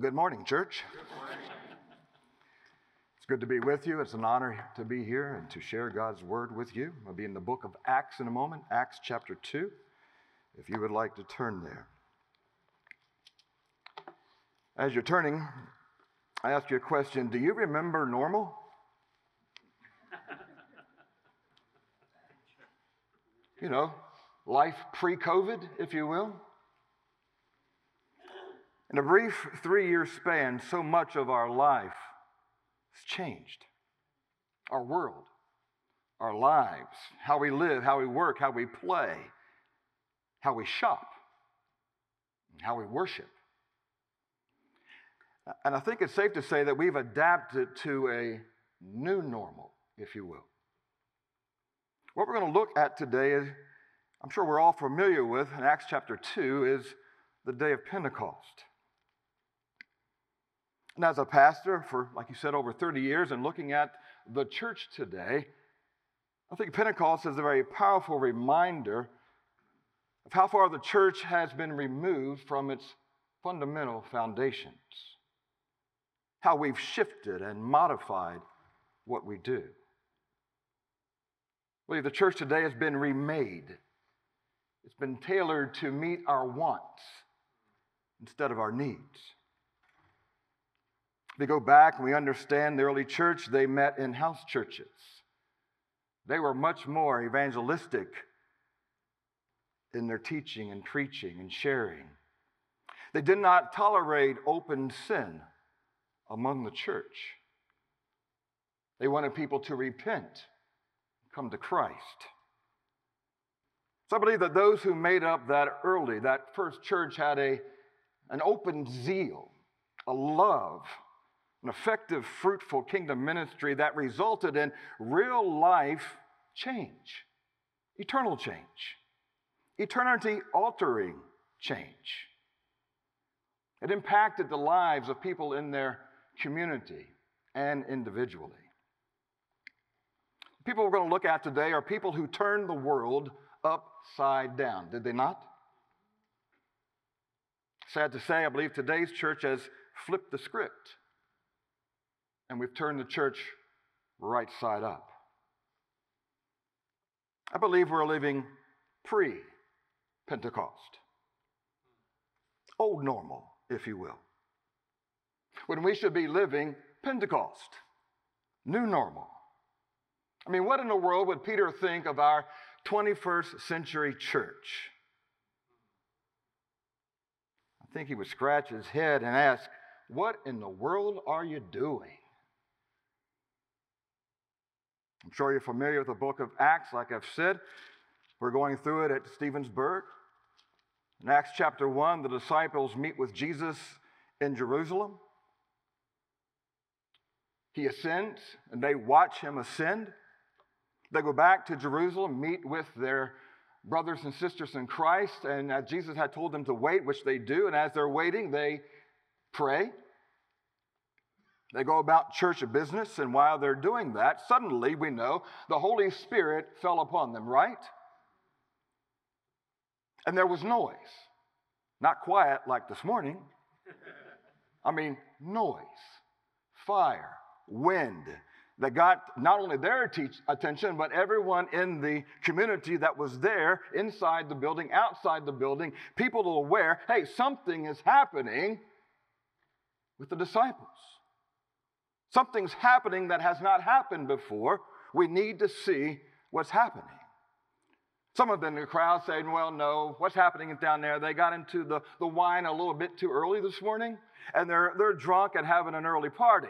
Good morning, church. It's good to be with you. It's an honor to be here and to share God's word with you. I'll be in the book of Acts in a moment, Acts chapter 2, if you would like to turn there. As you're turning, I ask you a question Do you remember normal? You know, life pre COVID, if you will. In a brief three year span, so much of our life has changed. Our world, our lives, how we live, how we work, how we play, how we shop, how we worship. And I think it's safe to say that we've adapted to a new normal, if you will. What we're going to look at today is, I'm sure we're all familiar with, in Acts chapter 2, is the day of Pentecost. And as a pastor for, like you said, over 30 years and looking at the church today, I think Pentecost is a very powerful reminder of how far the church has been removed from its fundamental foundations, how we've shifted and modified what we do. I believe the church today has been remade. It's been tailored to meet our wants instead of our needs we go back and we understand the early church, they met in house churches. They were much more evangelistic in their teaching and preaching and sharing. They did not tolerate open sin among the church. They wanted people to repent, come to Christ. So I believe that those who made up that early, that first church, had a, an open zeal, a love an effective, fruitful kingdom ministry that resulted in real life change, eternal change, eternity altering change. It impacted the lives of people in their community and individually. The People we're going to look at today are people who turned the world upside down, did they not? Sad to say, I believe today's church has flipped the script and we've turned the church right side up. I believe we're living pre Pentecost, old normal, if you will, when we should be living Pentecost, new normal. I mean, what in the world would Peter think of our 21st century church? I think he would scratch his head and ask, What in the world are you doing? I'm sure you're familiar with the book of Acts, like I've said. We're going through it at Stevensburg. In Acts chapter 1, the disciples meet with Jesus in Jerusalem. He ascends, and they watch him ascend. They go back to Jerusalem, meet with their brothers and sisters in Christ, and Jesus had told them to wait, which they do. And as they're waiting, they pray. They go about church business, and while they're doing that, suddenly we know the Holy Spirit fell upon them, right? And there was noise. Not quiet like this morning. I mean, noise, fire, wind that got not only their attention, but everyone in the community that was there, inside the building, outside the building, people aware hey, something is happening with the disciples. Something's happening that has not happened before. We need to see what's happening. Some of them in the crowd saying, Well, no, what's happening down there? They got into the, the wine a little bit too early this morning, and they're, they're drunk and having an early party.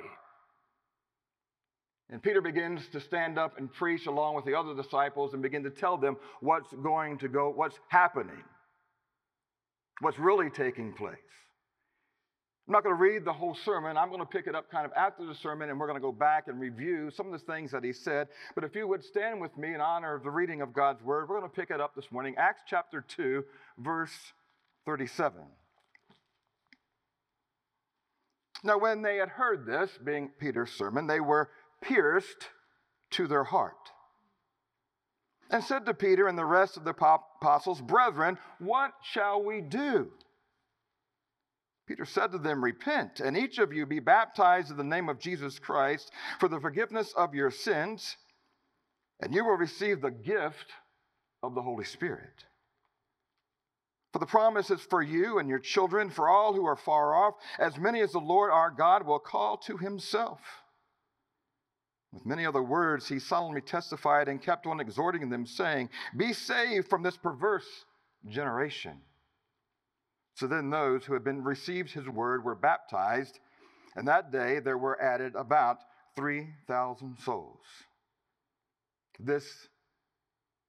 And Peter begins to stand up and preach along with the other disciples and begin to tell them what's going to go, what's happening, what's really taking place. I'm not going to read the whole sermon. I'm going to pick it up kind of after the sermon, and we're going to go back and review some of the things that he said. But if you would stand with me in honor of the reading of God's word, we're going to pick it up this morning. Acts chapter 2, verse 37. Now, when they had heard this, being Peter's sermon, they were pierced to their heart and said to Peter and the rest of the apostles, Brethren, what shall we do? Peter said to them, Repent, and each of you be baptized in the name of Jesus Christ for the forgiveness of your sins, and you will receive the gift of the Holy Spirit. For the promise is for you and your children, for all who are far off, as many as the Lord our God will call to himself. With many other words, he solemnly testified and kept on exhorting them, saying, Be saved from this perverse generation. So then those who had been received his word were baptized, and that day there were added about 3,000 souls. This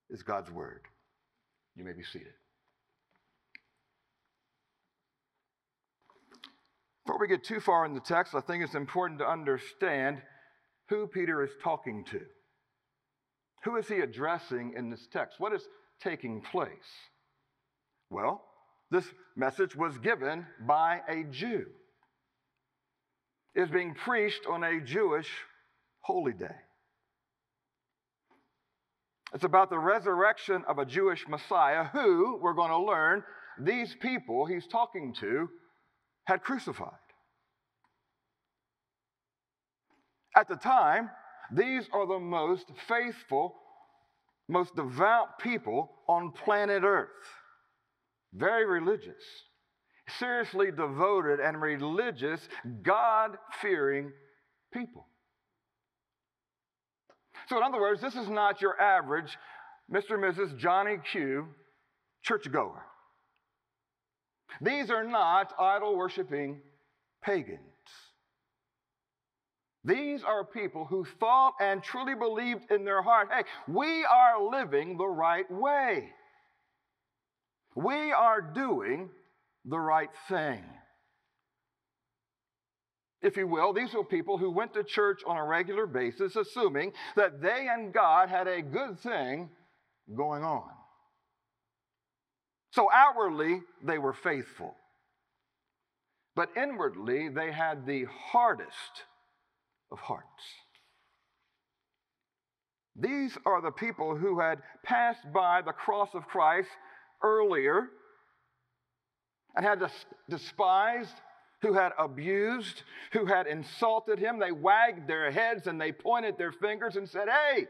is God's word. You may be seated. Before we get too far in the text, I think it's important to understand who Peter is talking to. Who is he addressing in this text? What is taking place? Well, this message was given by a Jew. Is being preached on a Jewish holy day. It's about the resurrection of a Jewish Messiah who, we're going to learn, these people he's talking to had crucified. At the time, these are the most faithful, most devout people on planet Earth very religious, seriously devoted and religious, God fearing people. So, in other words, this is not your average Mr. and Mrs. Johnny Q churchgoer. These are not idol worshiping pagans. These are people who thought and truly believed in their heart hey, we are living the right way. We are doing the right thing. If you will, these were people who went to church on a regular basis, assuming that they and God had a good thing going on. So outwardly, they were faithful. But inwardly, they had the hardest of hearts. These are the people who had passed by the cross of Christ earlier and had despised, who had abused, who had insulted him. They wagged their heads and they pointed their fingers and said, Hey,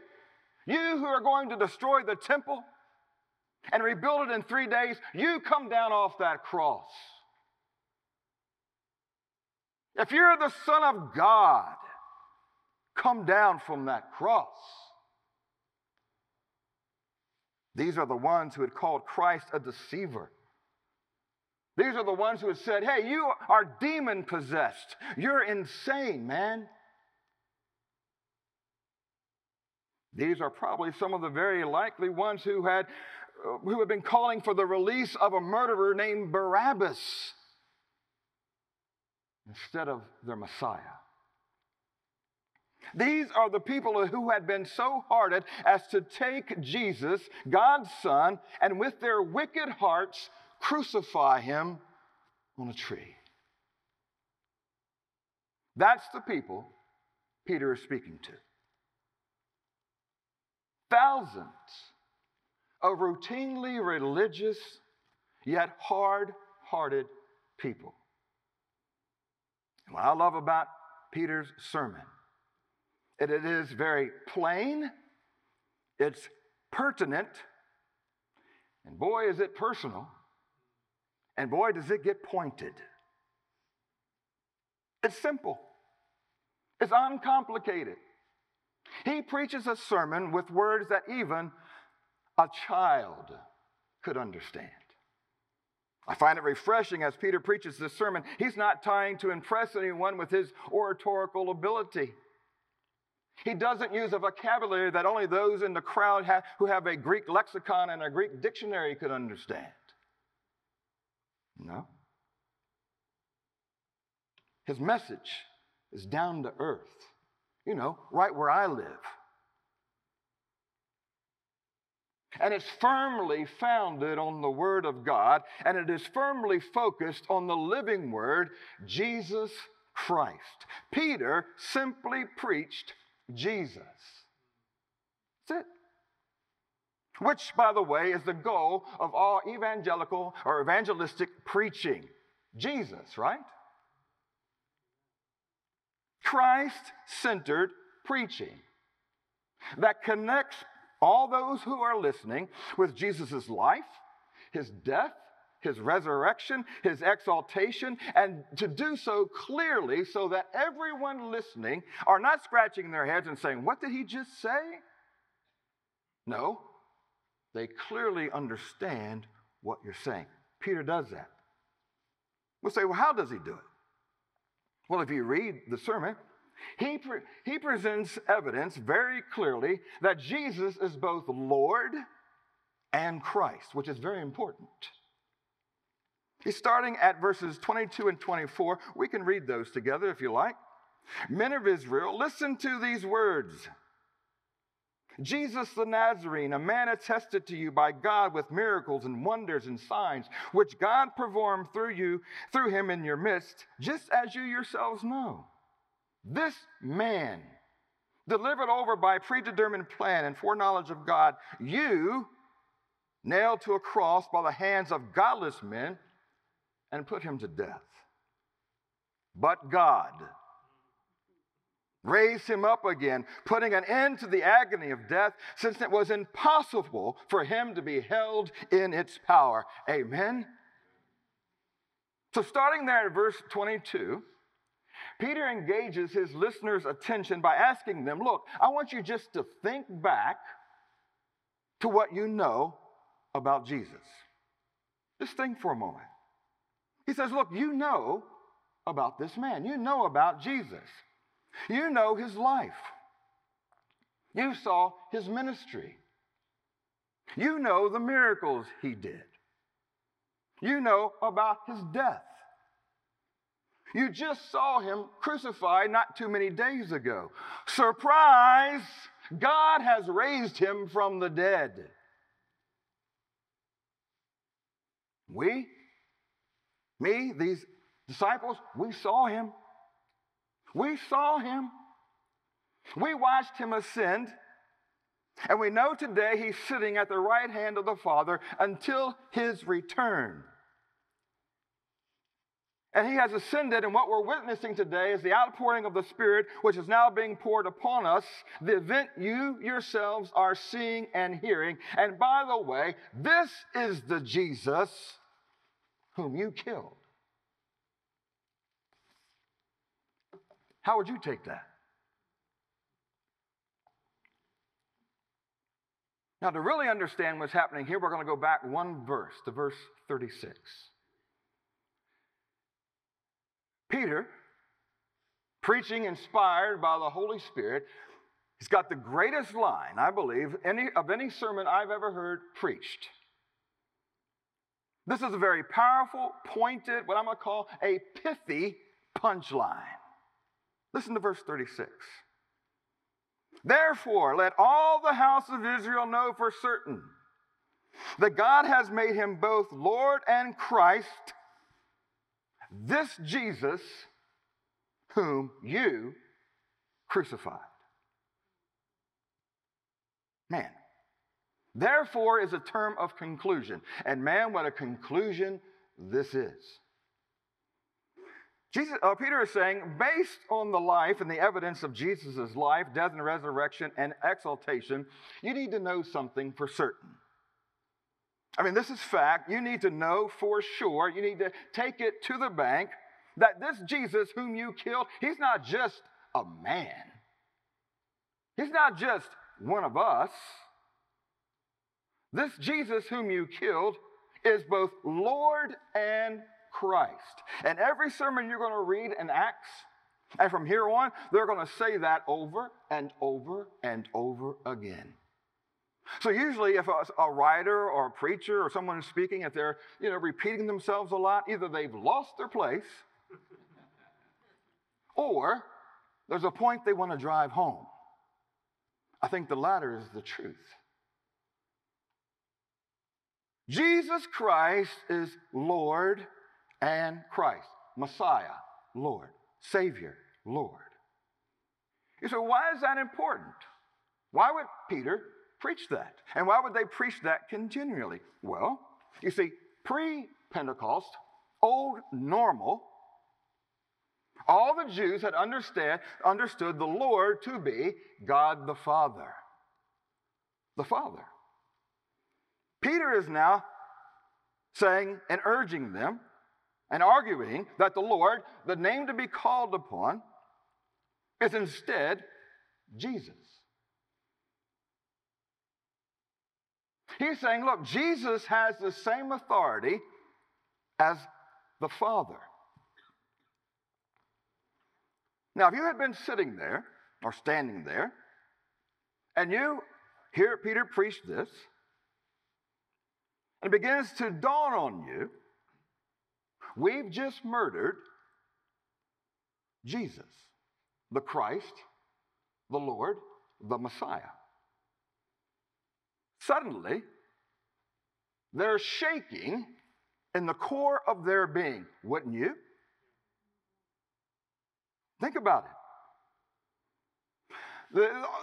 you who are going to destroy the temple and rebuild it in three days, you come down off that cross. If you're the Son of God, come down from that cross. These are the ones who had called Christ a deceiver. These are the ones who had said, Hey, you are demon possessed. You're insane, man. These are probably some of the very likely ones who had, uh, who had been calling for the release of a murderer named Barabbas instead of their Messiah. These are the people who had been so hearted as to take Jesus, God's Son, and with their wicked hearts crucify him on a tree. That's the people Peter is speaking to. Thousands of routinely religious, yet hard hearted people. And what I love about Peter's sermon it is very plain, it's pertinent, and boy, is it personal, and boy, does it get pointed. It's simple, it's uncomplicated. He preaches a sermon with words that even a child could understand. I find it refreshing as Peter preaches this sermon. He's not trying to impress anyone with his oratorical ability. He doesn't use a vocabulary that only those in the crowd have, who have a Greek lexicon and a Greek dictionary could understand. No. His message is down to earth, you know, right where I live. And it's firmly founded on the Word of God, and it is firmly focused on the living Word, Jesus Christ. Peter simply preached Jesus. That's it. Which, by the way, is the goal of all evangelical or evangelistic preaching. Jesus, right? Christ centered preaching that connects all those who are listening with Jesus' life, his death, his resurrection, his exaltation, and to do so clearly so that everyone listening are not scratching their heads and saying, What did he just say? No, they clearly understand what you're saying. Peter does that. We'll say, Well, how does he do it? Well, if you read the sermon, he, pre- he presents evidence very clearly that Jesus is both Lord and Christ, which is very important. He's starting at verses 22 and 24. We can read those together if you like. Men of Israel, listen to these words. Jesus the Nazarene, a man attested to you by God with miracles and wonders and signs, which God performed through you, through him in your midst, just as you yourselves know. This man, delivered over by predetermined plan and foreknowledge of God, you nailed to a cross by the hands of godless men and put him to death. But God raised him up again, putting an end to the agony of death, since it was impossible for him to be held in its power. Amen. So, starting there at verse 22, Peter engages his listeners' attention by asking them, Look, I want you just to think back to what you know about Jesus. Just think for a moment. He says, Look, you know about this man, you know about Jesus, you know his life, you saw his ministry, you know the miracles he did, you know about his death. You just saw him crucified not too many days ago. Surprise! God has raised him from the dead. We, me, these disciples, we saw him. We saw him. We watched him ascend. And we know today he's sitting at the right hand of the Father until his return. And he has ascended, and what we're witnessing today is the outpouring of the Spirit, which is now being poured upon us, the event you yourselves are seeing and hearing. And by the way, this is the Jesus whom you killed. How would you take that? Now, to really understand what's happening here, we're going to go back one verse to verse 36. Peter, preaching inspired by the Holy Spirit, he's got the greatest line, I believe, any, of any sermon I've ever heard preached. This is a very powerful, pointed, what I'm going to call a pithy punchline. Listen to verse 36. Therefore, let all the house of Israel know for certain that God has made him both Lord and Christ this Jesus whom you crucified. Man. Therefore is a term of conclusion. And man, what a conclusion this is. Jesus, uh, Peter is saying, based on the life and the evidence of Jesus' life, death, and resurrection and exaltation, you need to know something for certain. I mean, this is fact. You need to know for sure. You need to take it to the bank that this Jesus whom you killed, he's not just a man. He's not just one of us. This Jesus whom you killed is both Lord and Christ. And every sermon you're going to read in Acts, and from here on, they're going to say that over and over and over again. So usually, if a, a, writer or a preacher or someone is speaking, if they're you know repeating themselves a lot, either they've lost their place, or there's a point they want to drive home. I think the latter is the truth. Jesus Christ is Lord and Christ, Messiah, Lord, Savior, Lord. You say, why is that important? Why would Peter preach that. And why would they preach that continually? Well, you see, pre Pentecost, old normal, all the Jews had understand, understood the Lord to be God the Father. The Father. Peter is now saying and urging them and arguing that the Lord, the name to be called upon, is instead Jesus. He's saying, look, Jesus has the same authority as the Father. Now, if you had been sitting there or standing there, and you hear Peter preach this, and it begins to dawn on you, we've just murdered Jesus, the Christ, the Lord, the Messiah. Suddenly, they're shaking in the core of their being, wouldn't you? Think about it.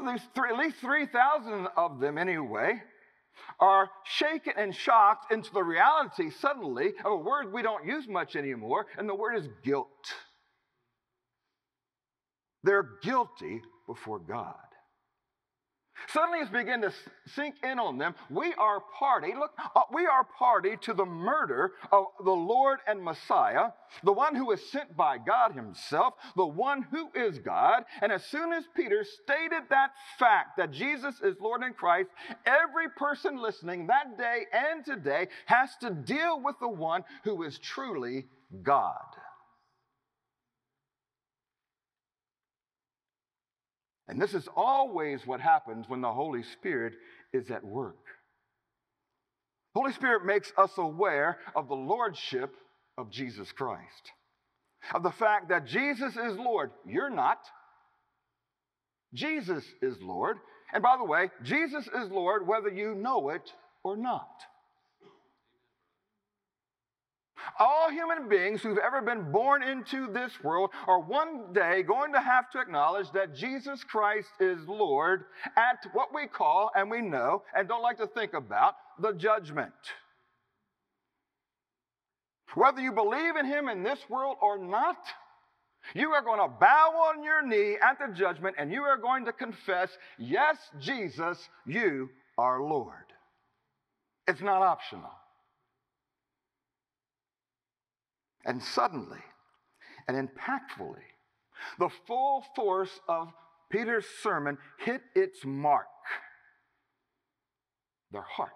There's three, at least 3,000 of them, anyway, are shaken and shocked into the reality suddenly of a word we don't use much anymore, and the word is guilt. They're guilty before God. Suddenly it's beginning to sink in on them. We are party, look, uh, we are party to the murder of the Lord and Messiah, the one who is sent by God Himself, the one who is God. And as soon as Peter stated that fact that Jesus is Lord and Christ, every person listening that day and today has to deal with the one who is truly God. And this is always what happens when the Holy Spirit is at work. Holy Spirit makes us aware of the lordship of Jesus Christ, of the fact that Jesus is Lord. You're not. Jesus is Lord. And by the way, Jesus is Lord whether you know it or not. All human beings who've ever been born into this world are one day going to have to acknowledge that Jesus Christ is Lord at what we call, and we know, and don't like to think about, the judgment. Whether you believe in Him in this world or not, you are going to bow on your knee at the judgment and you are going to confess, Yes, Jesus, you are Lord. It's not optional. And suddenly and impactfully, the full force of Peter's sermon hit its mark their hearts.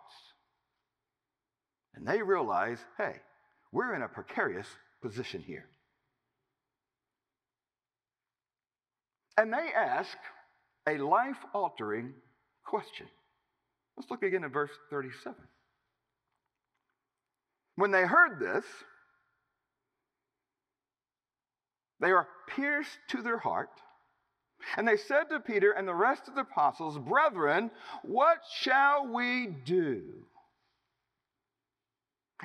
And they realize hey, we're in a precarious position here. And they ask a life altering question. Let's look again at verse 37. When they heard this, They are pierced to their heart. And they said to Peter and the rest of the apostles, Brethren, what shall we do?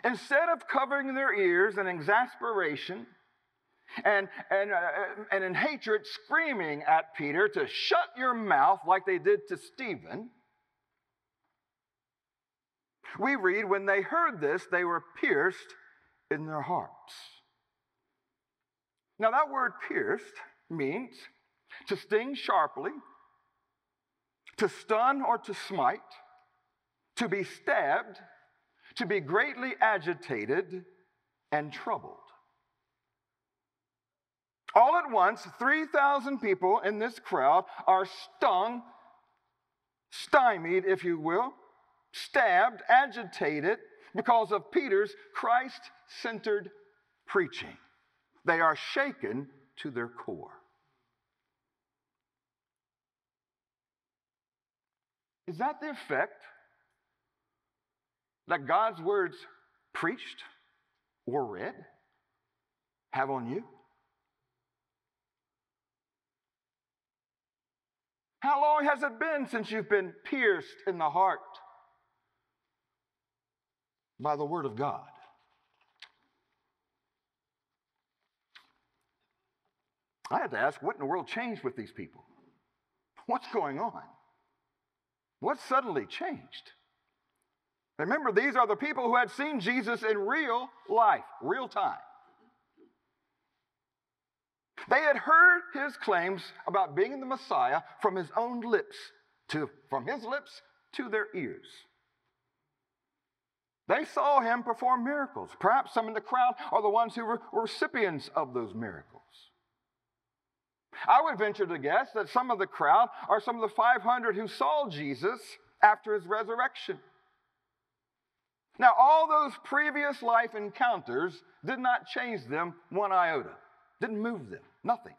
Instead of covering their ears in exasperation and, and, uh, and in hatred, screaming at Peter to shut your mouth like they did to Stephen, we read, when they heard this, they were pierced in their hearts. Now, that word pierced means to sting sharply, to stun or to smite, to be stabbed, to be greatly agitated and troubled. All at once, 3,000 people in this crowd are stung, stymied, if you will, stabbed, agitated because of Peter's Christ centered preaching. They are shaken to their core. Is that the effect that God's words preached or read have on you? How long has it been since you've been pierced in the heart by the Word of God? I had to ask, what in the world changed with these people? What's going on? What suddenly changed? Remember, these are the people who had seen Jesus in real life, real time. They had heard his claims about being the Messiah from his own lips to from his lips to their ears. They saw him perform miracles. Perhaps some in the crowd are the ones who were recipients of those miracles. I would venture to guess that some of the crowd are some of the 500 who saw Jesus after his resurrection. Now, all those previous life encounters did not change them one iota, didn't move them, nothing.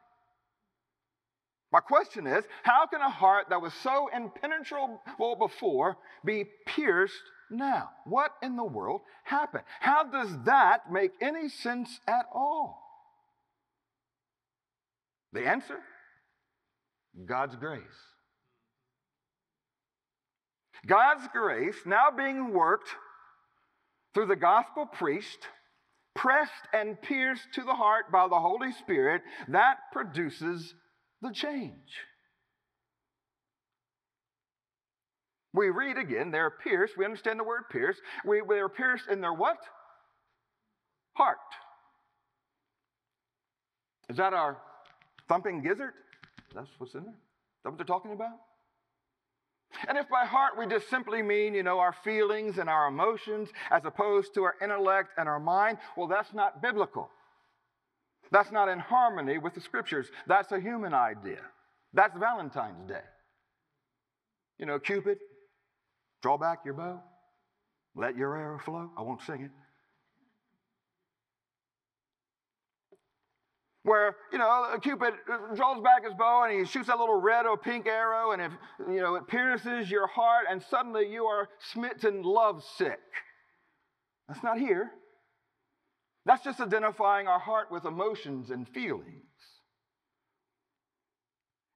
My question is how can a heart that was so impenetrable before be pierced now? What in the world happened? How does that make any sense at all? The answer God's grace. God's grace now being worked through the gospel preached, pressed and pierced to the heart by the Holy Spirit, that produces the change. We read again, they're pierced. We understand the word pierced. We, they're pierced in their what? Heart. Is that our thumping gizzard? That's what's in there? Is that what they're talking about? And if by heart we just simply mean, you know, our feelings and our emotions as opposed to our intellect and our mind, well, that's not biblical. That's not in harmony with the scriptures. That's a human idea. That's Valentine's Day. You know, Cupid, draw back your bow, let your arrow flow. I won't sing it. Where you know Cupid draws back his bow and he shoots that little red or pink arrow, and if you know it pierces your heart, and suddenly you are smitten love sick. That's not here. That's just identifying our heart with emotions and feelings.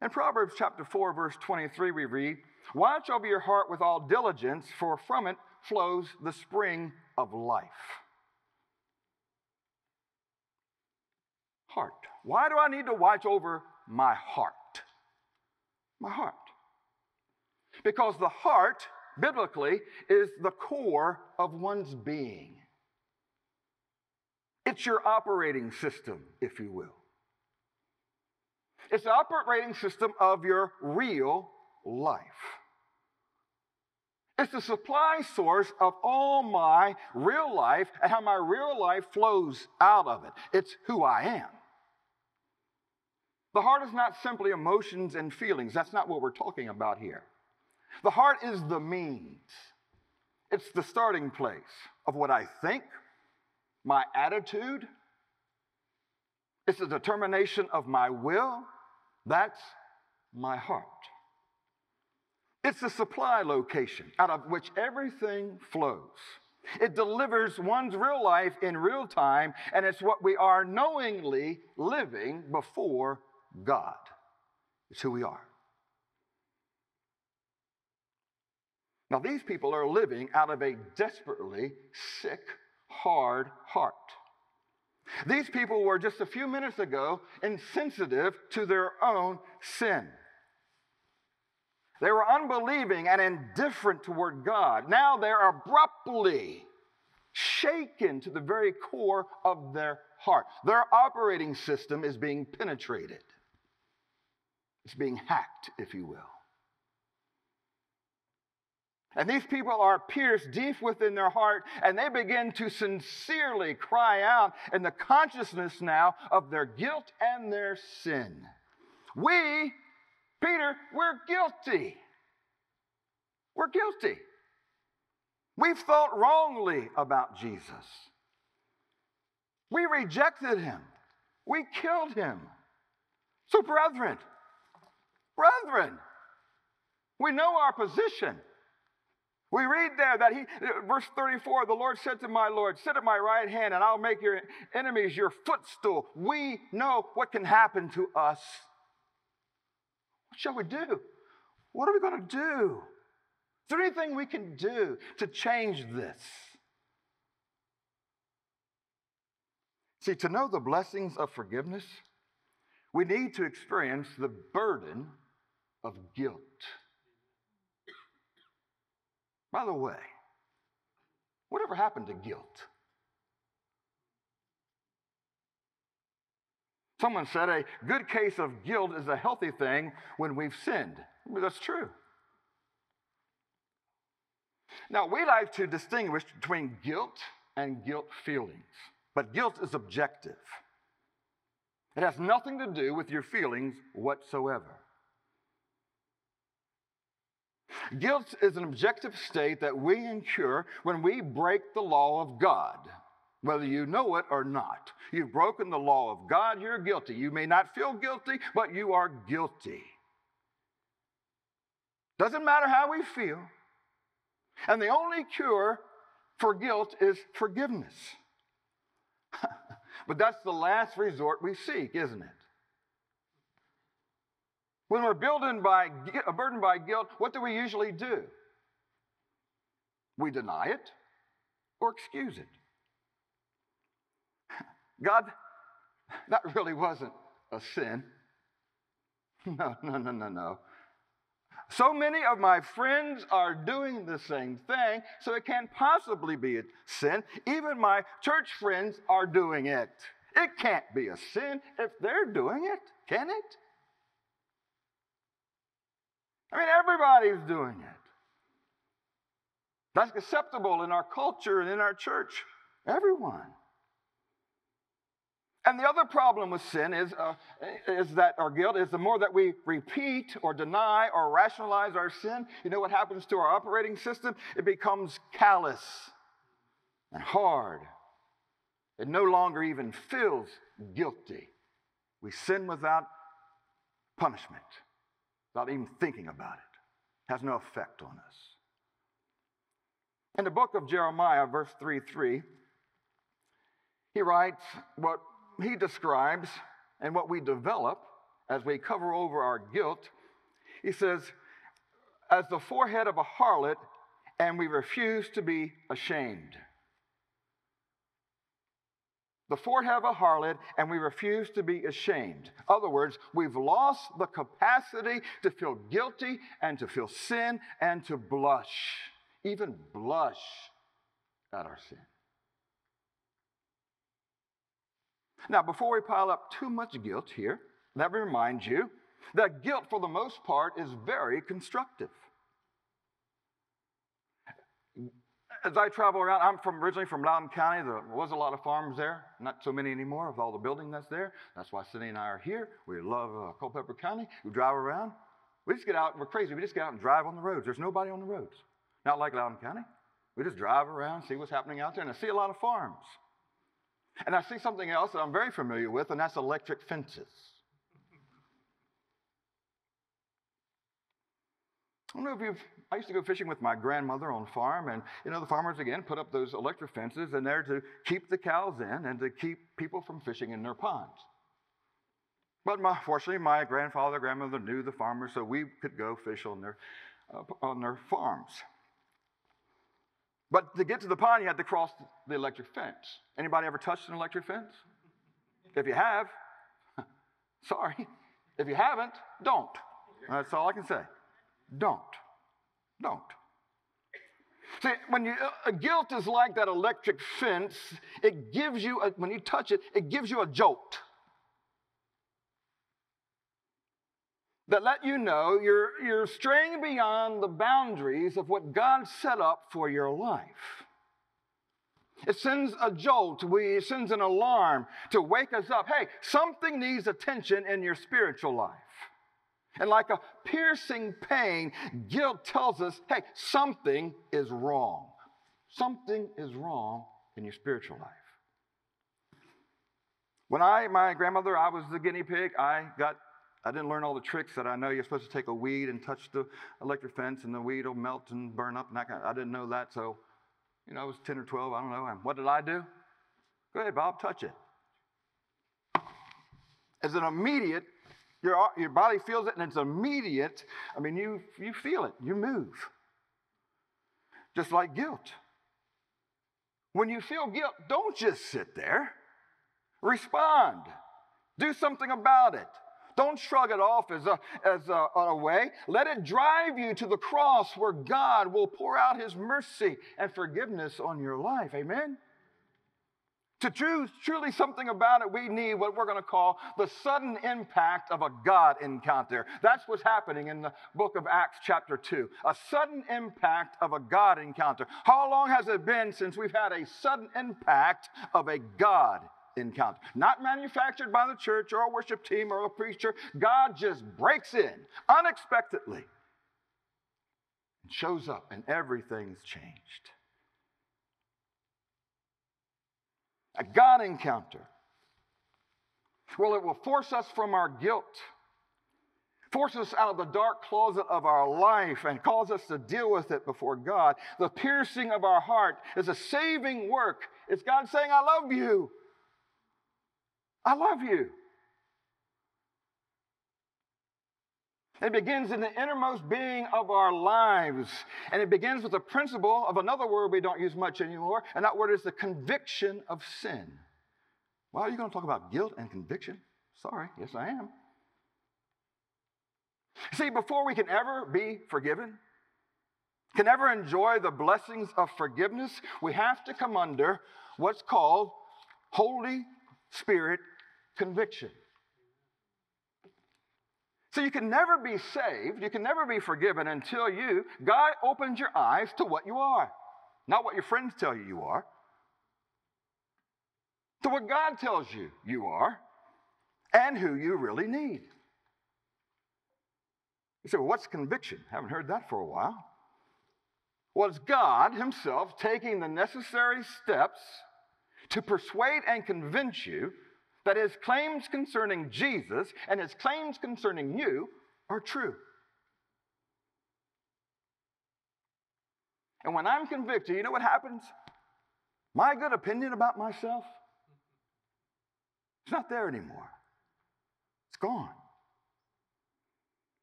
In Proverbs chapter 4, verse 23, we read, Watch over your heart with all diligence, for from it flows the spring of life. Heart. Why do I need to watch over my heart? My heart. Because the heart, biblically, is the core of one's being. It's your operating system, if you will. It's the operating system of your real life. It's the supply source of all my real life and how my real life flows out of it. It's who I am. The heart is not simply emotions and feelings. That's not what we're talking about here. The heart is the means, it's the starting place of what I think, my attitude, it's the determination of my will. That's my heart. It's the supply location out of which everything flows. It delivers one's real life in real time, and it's what we are knowingly living before God. It's who we are. Now, these people are living out of a desperately sick, hard heart. These people were just a few minutes ago insensitive to their own sin. They were unbelieving and indifferent toward God. Now they're abruptly shaken to the very core of their heart. Their operating system is being penetrated. It's being hacked, if you will. And these people are pierced deep within their heart, and they begin to sincerely cry out in the consciousness now of their guilt and their sin. We, Peter, we're guilty. We're guilty. We've thought wrongly about Jesus. We rejected him. We killed him. So, brethren, Brethren, we know our position. We read there that he, verse 34, the Lord said to my Lord, Sit at my right hand, and I'll make your enemies your footstool. We know what can happen to us. What shall we do? What are we going to do? Is there anything we can do to change this? See, to know the blessings of forgiveness, we need to experience the burden of guilt. By the way, whatever happened to guilt? Someone said a good case of guilt is a healthy thing when we've sinned. That's true. Now, we like to distinguish between guilt and guilt feelings, but guilt is objective. It has nothing to do with your feelings whatsoever. Guilt is an objective state that we incur when we break the law of God, whether you know it or not. You've broken the law of God, you're guilty. You may not feel guilty, but you are guilty. Doesn't matter how we feel. And the only cure for guilt is forgiveness. but that's the last resort we seek, isn't it? When we're burdened by, burdened by guilt, what do we usually do? We deny it or excuse it. God, that really wasn't a sin. No, no, no, no, no. So many of my friends are doing the same thing, so it can't possibly be a sin. Even my church friends are doing it. It can't be a sin if they're doing it, can it? I mean, everybody's doing it. That's acceptable in our culture and in our church. Everyone. And the other problem with sin is, uh, is that our guilt is the more that we repeat or deny or rationalize our sin, you know what happens to our operating system? It becomes callous and hard. It no longer even feels guilty. We sin without punishment without even thinking about it. Has no effect on us. In the book of Jeremiah, verse 3 3, he writes what he describes and what we develop as we cover over our guilt. He says, as the forehead of a harlot, and we refuse to be ashamed the four have a harlot, and we refuse to be ashamed. Other words, we've lost the capacity to feel guilty and to feel sin and to blush, even blush at our sin. Now, before we pile up too much guilt here, let me remind you that guilt, for the most part, is very constructive. As I travel around, I'm from originally from Loudoun County. There was a lot of farms there, not so many anymore with all the building that's there. That's why Cindy and I are here. We love uh, Culpeper County. We drive around. We just get out. We're crazy. We just get out and drive on the roads. There's nobody on the roads. Not like Loudoun County. We just drive around, see what's happening out there, and I see a lot of farms. And I see something else that I'm very familiar with, and that's electric fences. I don't know if you've I used to go fishing with my grandmother on farm, and you know the farmers again put up those electric fences, and they're to keep the cows in and to keep people from fishing in their ponds. But my, fortunately, my grandfather, grandmother knew the farmers, so we could go fish on their uh, on their farms. But to get to the pond, you had to cross the electric fence. Anybody ever touched an electric fence? If you have, sorry. If you haven't, don't. That's all I can say. Don't. Don't. See, when you, uh, guilt is like that electric fence, it gives you, a, when you touch it, it gives you a jolt. That let you know you're, you're straying beyond the boundaries of what God set up for your life. It sends a jolt, we, it sends an alarm to wake us up. Hey, something needs attention in your spiritual life. And like a piercing pain, guilt tells us hey, something is wrong. Something is wrong in your spiritual life. When I, my grandmother, I was the guinea pig, I got, I didn't learn all the tricks that I know. You're supposed to take a weed and touch the electric fence and the weed will melt and burn up. And of, I didn't know that. So, you know, I was 10 or 12, I don't know. And what did I do? Go ahead, Bob, touch it. As an immediate your, your body feels it and it's immediate. I mean, you, you feel it, you move. Just like guilt. When you feel guilt, don't just sit there. Respond. Do something about it. Don't shrug it off as a, as a, a way. Let it drive you to the cross where God will pour out his mercy and forgiveness on your life. Amen? To choose truly something about it, we need what we're going to call the sudden impact of a God encounter. That's what's happening in the book of Acts, chapter 2. A sudden impact of a God encounter. How long has it been since we've had a sudden impact of a God encounter? Not manufactured by the church or a worship team or a preacher. God just breaks in unexpectedly and shows up, and everything's changed. A God encounter. Well, it will force us from our guilt, force us out of the dark closet of our life, and cause us to deal with it before God. The piercing of our heart is a saving work. It's God saying, I love you. I love you. It begins in the innermost being of our lives. And it begins with the principle of another word we don't use much anymore, and that word is the conviction of sin. Well, are you going to talk about guilt and conviction? Sorry, yes, I am. See, before we can ever be forgiven, can ever enjoy the blessings of forgiveness, we have to come under what's called Holy Spirit conviction. So you can never be saved, you can never be forgiven until you, God opens your eyes to what you are. Not what your friends tell you you are, to what God tells you you are, and who you really need. You say, well, what's conviction? Haven't heard that for a while. Well, it's God Himself taking the necessary steps to persuade and convince you that his claims concerning Jesus and his claims concerning you are true. And when I'm convicted, you know what happens? My good opinion about myself, it's not there anymore. It's gone.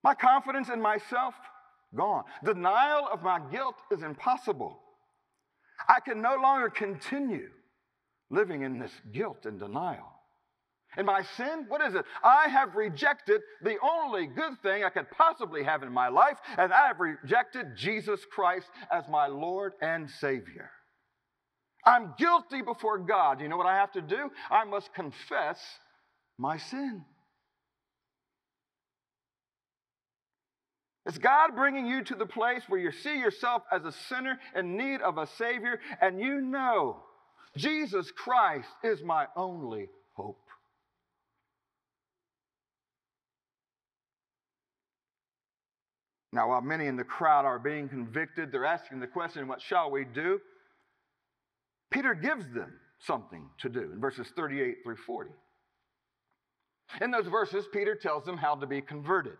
My confidence in myself, gone. Denial of my guilt is impossible. I can no longer continue living in this guilt and denial. And my sin, what is it? I have rejected the only good thing I could possibly have in my life, and I have rejected Jesus Christ as my Lord and Savior. I'm guilty before God. You know what I have to do? I must confess my sin. It's God bringing you to the place where you see yourself as a sinner in need of a Savior, and you know Jesus Christ is my only Now, while many in the crowd are being convicted, they're asking the question, What shall we do? Peter gives them something to do in verses 38 through 40. In those verses, Peter tells them how to be converted.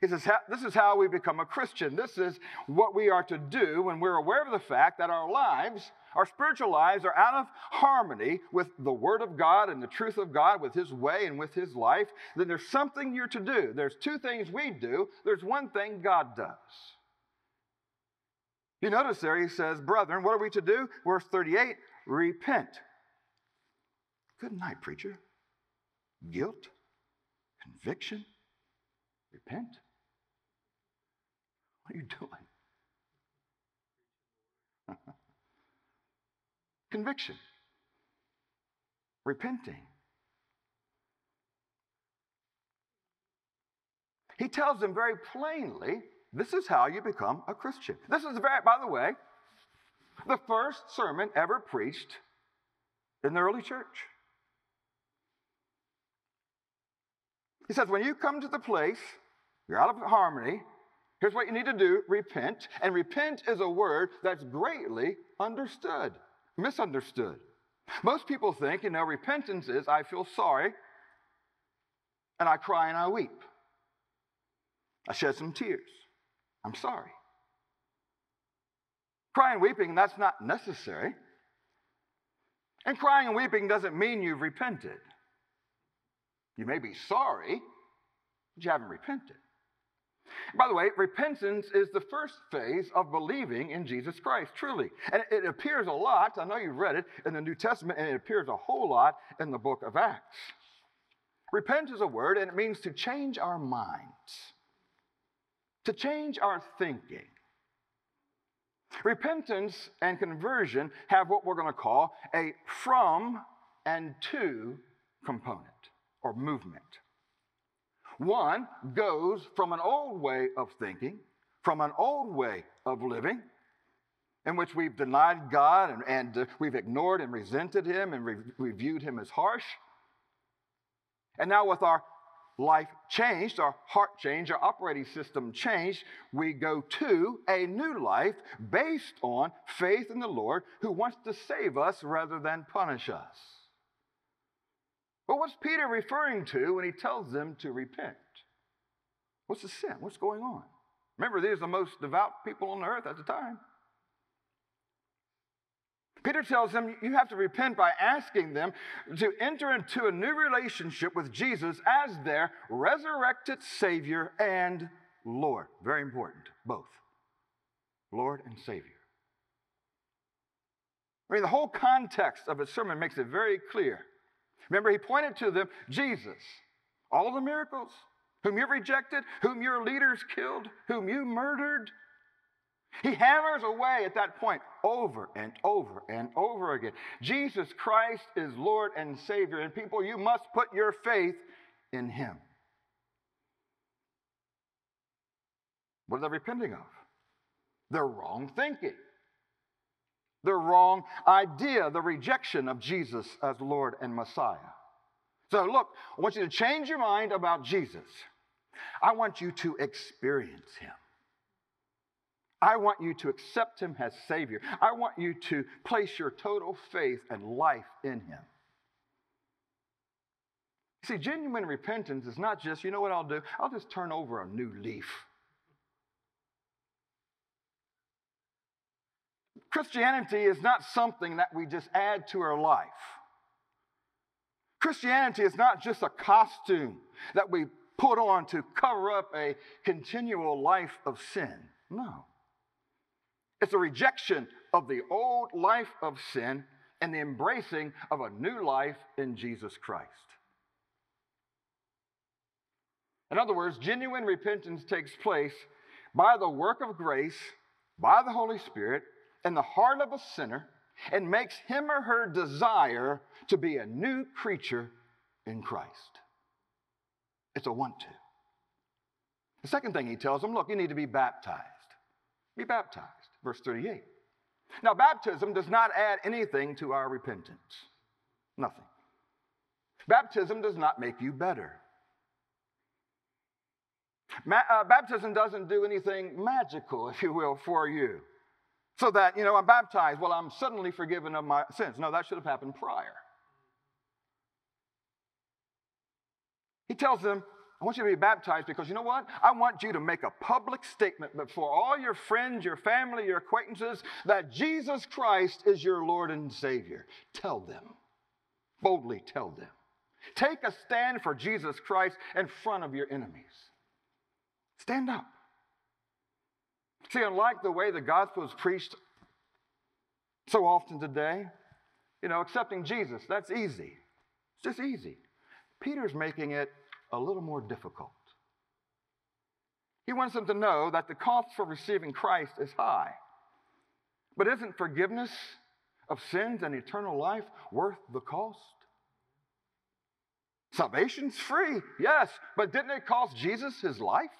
He says, This is how we become a Christian. This is what we are to do when we're aware of the fact that our lives, our spiritual lives, are out of harmony with the Word of God and the truth of God, with His way and with His life. Then there's something you're to do. There's two things we do, there's one thing God does. You notice there, he says, Brethren, what are we to do? Verse 38 repent. Good night, preacher. Guilt, conviction, repent. What are you doing? Conviction, repenting. He tells them very plainly this is how you become a Christian. This is, very, by the way, the first sermon ever preached in the early church. He says, when you come to the place, you're out of harmony, Here's what you need to do repent. And repent is a word that's greatly understood, misunderstood. Most people think, you know, repentance is I feel sorry and I cry and I weep. I shed some tears. I'm sorry. Crying and weeping, that's not necessary. And crying and weeping doesn't mean you've repented. You may be sorry, but you haven't repented. By the way, repentance is the first phase of believing in Jesus Christ, truly. And it appears a lot, I know you've read it in the New Testament, and it appears a whole lot in the book of Acts. Repent is a word, and it means to change our minds, to change our thinking. Repentance and conversion have what we're going to call a from and to component or movement. One goes from an old way of thinking, from an old way of living, in which we've denied God and, and uh, we've ignored and resented Him and re- we viewed Him as harsh. And now, with our life changed, our heart changed, our operating system changed, we go to a new life based on faith in the Lord who wants to save us rather than punish us. But what's Peter referring to when he tells them to repent? What's the sin? What's going on? Remember, these are the most devout people on earth at the time. Peter tells them you have to repent by asking them to enter into a new relationship with Jesus as their resurrected Savior and Lord. Very important, both. Lord and Savior. I mean, the whole context of his sermon makes it very clear. Remember, he pointed to them Jesus, all the miracles, whom you rejected, whom your leaders killed, whom you murdered. He hammers away at that point over and over and over again. Jesus Christ is Lord and Savior, and people, you must put your faith in Him. What are they repenting of? Their wrong thinking, their wrong idea, the rejection of Jesus as Lord and Messiah. So, look, I want you to change your mind about Jesus. I want you to experience Him. I want you to accept him as Savior. I want you to place your total faith and life in him. See, genuine repentance is not just, you know what I'll do? I'll just turn over a new leaf. Christianity is not something that we just add to our life. Christianity is not just a costume that we put on to cover up a continual life of sin. No. It's a rejection of the old life of sin and the embracing of a new life in Jesus Christ. In other words, genuine repentance takes place by the work of grace, by the Holy Spirit, in the heart of a sinner, and makes him or her desire to be a new creature in Christ. It's a want to. The second thing he tells them look, you need to be baptized. Be baptized. Verse 38. Now, baptism does not add anything to our repentance. Nothing. Baptism does not make you better. Ma- uh, baptism doesn't do anything magical, if you will, for you. So that, you know, I'm baptized, well, I'm suddenly forgiven of my sins. No, that should have happened prior. He tells them, I want you to be baptized because you know what? I want you to make a public statement before all your friends, your family, your acquaintances that Jesus Christ is your Lord and Savior. Tell them. Boldly tell them. Take a stand for Jesus Christ in front of your enemies. Stand up. See, unlike the way the gospel is preached so often today, you know, accepting Jesus, that's easy. It's just easy. Peter's making it a little more difficult. He wants them to know that the cost for receiving Christ is high. But isn't forgiveness of sins and eternal life worth the cost? Salvation's free, yes, but didn't it cost Jesus his life?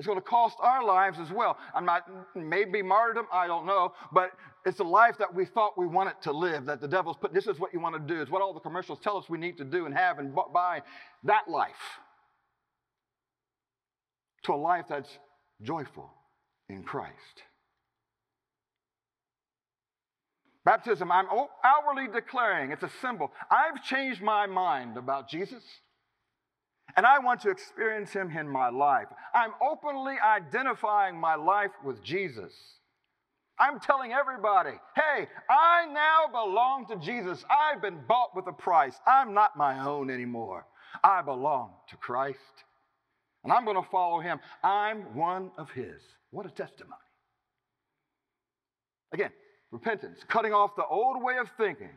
It's going to cost our lives as well. I'm not, maybe martyrdom, I don't know, but it's a life that we thought we wanted to live, that the devil's put, this is what you want to do. It's what all the commercials tell us we need to do and have and buy that life to a life that's joyful in Christ. Baptism, I'm outwardly declaring, it's a symbol. I've changed my mind about Jesus. And I want to experience him in my life. I'm openly identifying my life with Jesus. I'm telling everybody, hey, I now belong to Jesus. I've been bought with a price. I'm not my own anymore. I belong to Christ. And I'm going to follow him. I'm one of his. What a testimony. Again, repentance, cutting off the old way of thinking,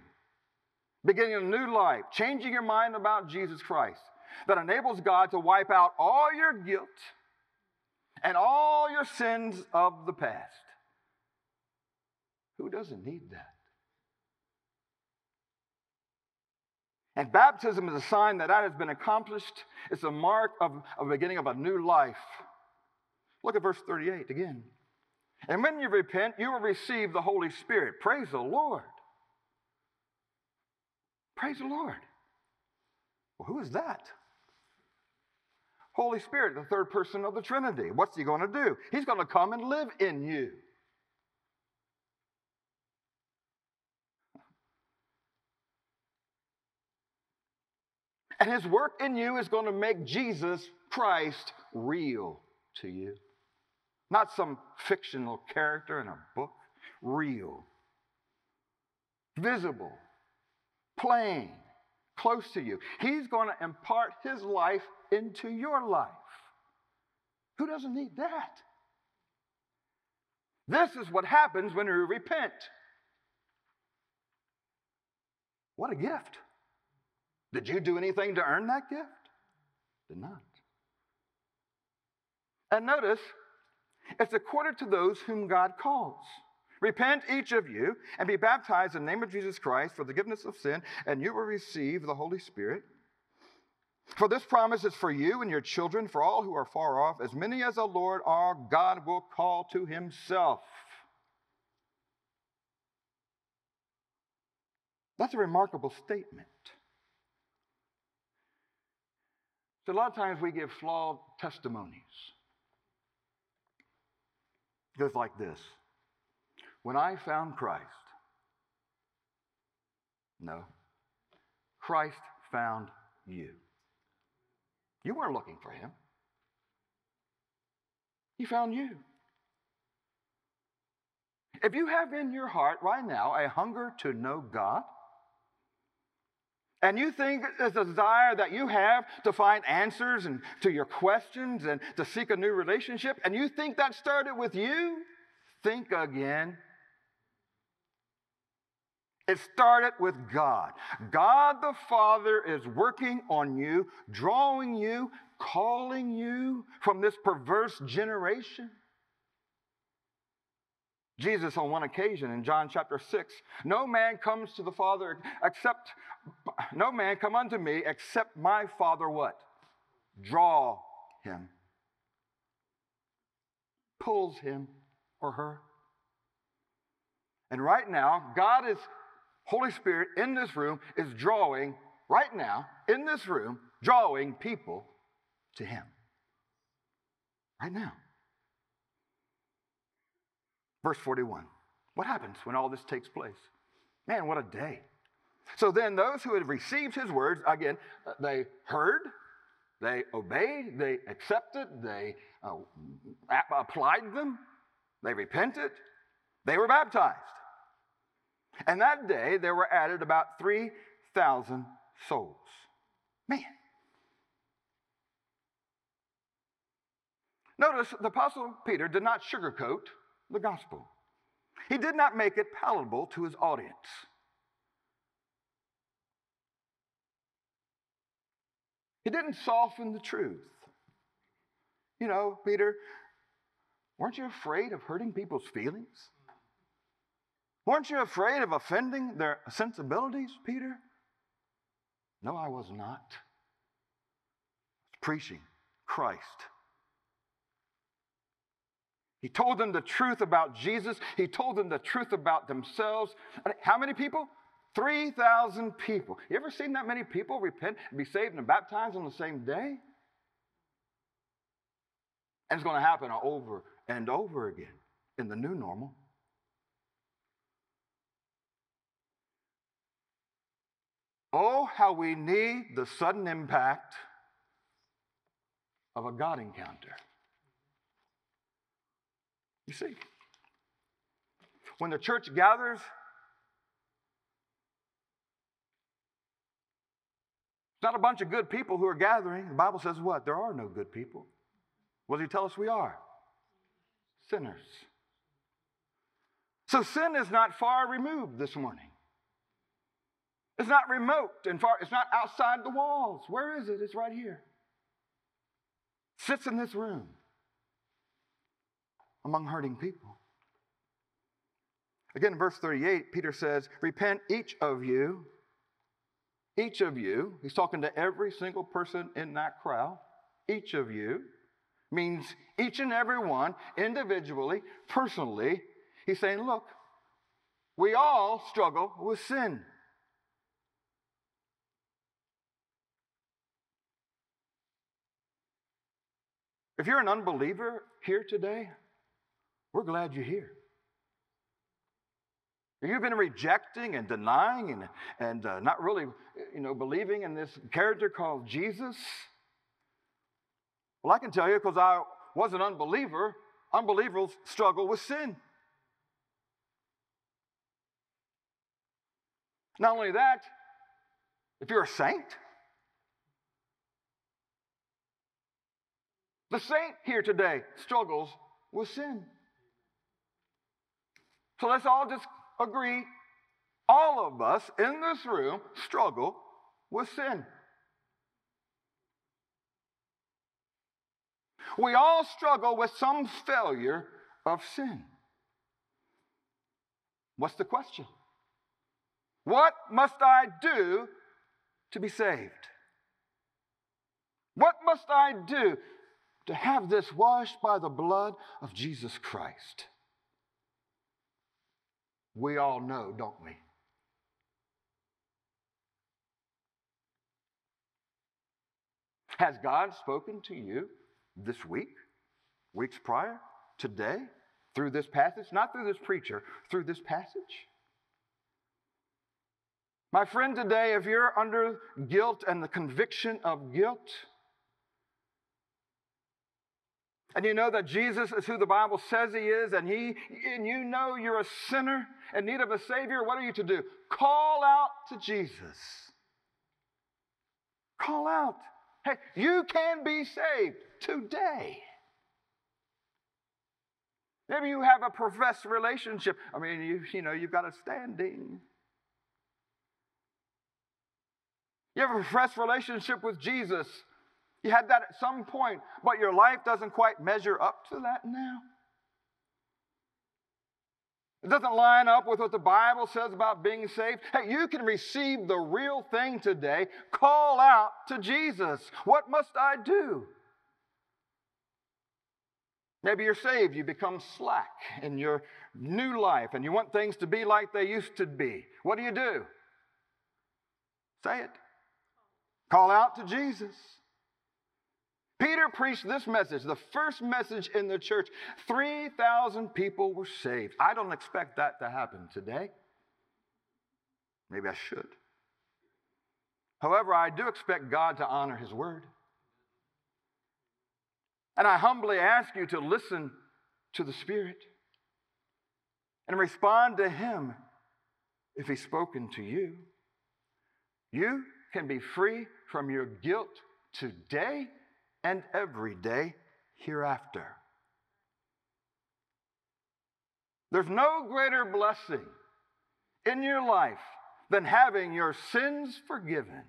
beginning a new life, changing your mind about Jesus Christ that enables God to wipe out all your guilt and all your sins of the past. Who doesn't need that? And baptism is a sign that that has been accomplished. It's a mark of, the beginning of a new life. Look at verse 38 again. And when you repent, you will receive the Holy Spirit. Praise the Lord. Praise the Lord. Well, who is that? Holy Spirit, the third person of the Trinity. What's he going to do? He's going to come and live in you. And his work in you is going to make Jesus Christ real to you. Not some fictional character in a book, real, visible, plain, close to you. He's going to impart his life into your life. Who doesn't need that? This is what happens when we repent. What a gift. Did you do anything to earn that gift? Did not. And notice, it's according to those whom God calls. Repent, each of you, and be baptized in the name of Jesus Christ for the forgiveness of sin, and you will receive the Holy Spirit. For this promise is for you and your children, for all who are far off, as many as the Lord our God will call to himself. That's a remarkable statement. So, a lot of times we give flawed testimonies. It goes like this When I found Christ, no, Christ found you. You weren't looking for him, he found you. If you have in your heart right now a hunger to know God, and you think it's a desire that you have to find answers and to your questions and to seek a new relationship, and you think that started with you, think again. It started with God. God the Father is working on you, drawing you, calling you from this perverse generation. Jesus, on one occasion in John chapter 6, no man comes to the Father except, no man come unto me except my Father what? Draw him, pulls him or her. And right now, God is, Holy Spirit in this room is drawing, right now, in this room, drawing people to Him. Right now. Verse 41. What happens when all this takes place? Man, what a day. So then, those who had received his words, again, they heard, they obeyed, they accepted, they uh, applied them, they repented, they were baptized. And that day, there were added about 3,000 souls. Man. Notice the Apostle Peter did not sugarcoat the gospel. He did not make it palatable to his audience. He didn't soften the truth. You know, Peter, weren't you afraid of hurting people's feelings? Weren't you afraid of offending their sensibilities, Peter? No, I was not. Preaching Christ he told them the truth about Jesus. He told them the truth about themselves. How many people? 3,000 people. You ever seen that many people repent and be saved and baptized on the same day? And it's going to happen over and over again in the new normal. Oh, how we need the sudden impact of a God encounter. You see, when the church gathers, it's not a bunch of good people who are gathering. The Bible says what? There are no good people. What does he tell us we are? Sinners. So sin is not far removed this morning. It's not remote and far, it's not outside the walls. Where is it? It's right here. Sits in this room. among hurting people. Again, in verse 38, Peter says, Repent each of you, each of you, he's talking to every single person in that crowd, each of you means each and every one, individually, personally. He's saying, Look, we all struggle with sin. If you're an unbeliever here today, we're glad you're here. You've been rejecting and denying and, and uh, not really, you know, believing in this character called Jesus, well, I can tell you because I was an unbeliever, unbelievers struggle with sin. Not only that, if you're a saint, the saint here today struggles with sin. So let's all just agree all of us in this room struggle with sin. We all struggle with some failure of sin. What's the question? What must I do to be saved? What must I do to have this washed by the blood of Jesus Christ? We all know, don't we? Has God spoken to you this week, weeks prior, today, through this passage? Not through this preacher, through this passage? My friend, today, if you're under guilt and the conviction of guilt, and you know that Jesus is who the Bible says he is, and he and you know you're a sinner in need of a savior, what are you to do? Call out to Jesus. Call out. Hey, you can be saved today. Maybe you have a professed relationship. I mean, you, you know, you've got a standing. You have a professed relationship with Jesus. You had that at some point, but your life doesn't quite measure up to that now. It doesn't line up with what the Bible says about being saved. Hey, you can receive the real thing today. Call out to Jesus. What must I do? Maybe you're saved, you become slack in your new life, and you want things to be like they used to be. What do you do? Say it. Call out to Jesus. Peter preached this message, the first message in the church. 3,000 people were saved. I don't expect that to happen today. Maybe I should. However, I do expect God to honor his word. And I humbly ask you to listen to the Spirit and respond to him if he's spoken to you. You can be free from your guilt today and every day hereafter. There's no greater blessing in your life than having your sins forgiven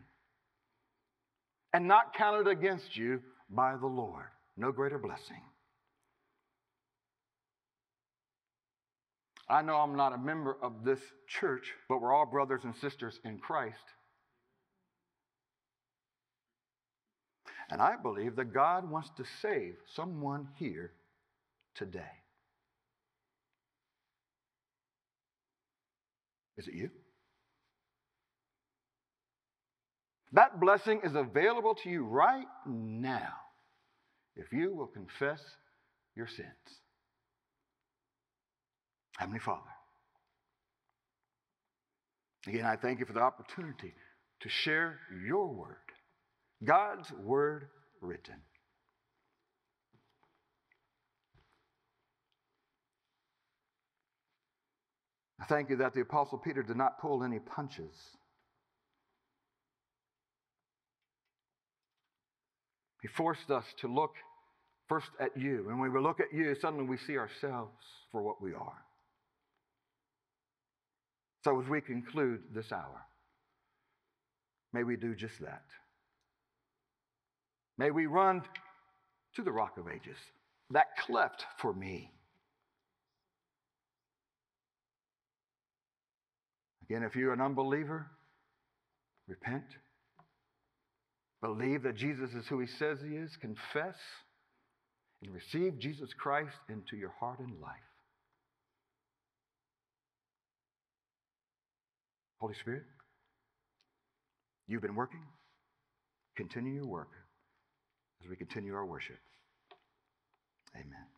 and not counted against you by the Lord. No greater blessing. I know I'm not a member of this church, but we're all brothers and sisters in Christ. And I believe that God wants to save someone here today. Is it you? That blessing is available to you right now if you will confess your sins. Heavenly Father, again, I thank you for the opportunity to share your word. God's word written. I thank you that the Apostle Peter did not pull any punches. He forced us to look first at you. And when we look at you, suddenly we see ourselves for what we are. So as we conclude this hour, may we do just that. May we run to the rock of ages, that cleft for me. Again, if you're an unbeliever, repent. Believe that Jesus is who he says he is. Confess and receive Jesus Christ into your heart and life. Holy Spirit, you've been working. Continue your work as we continue our worship. Amen.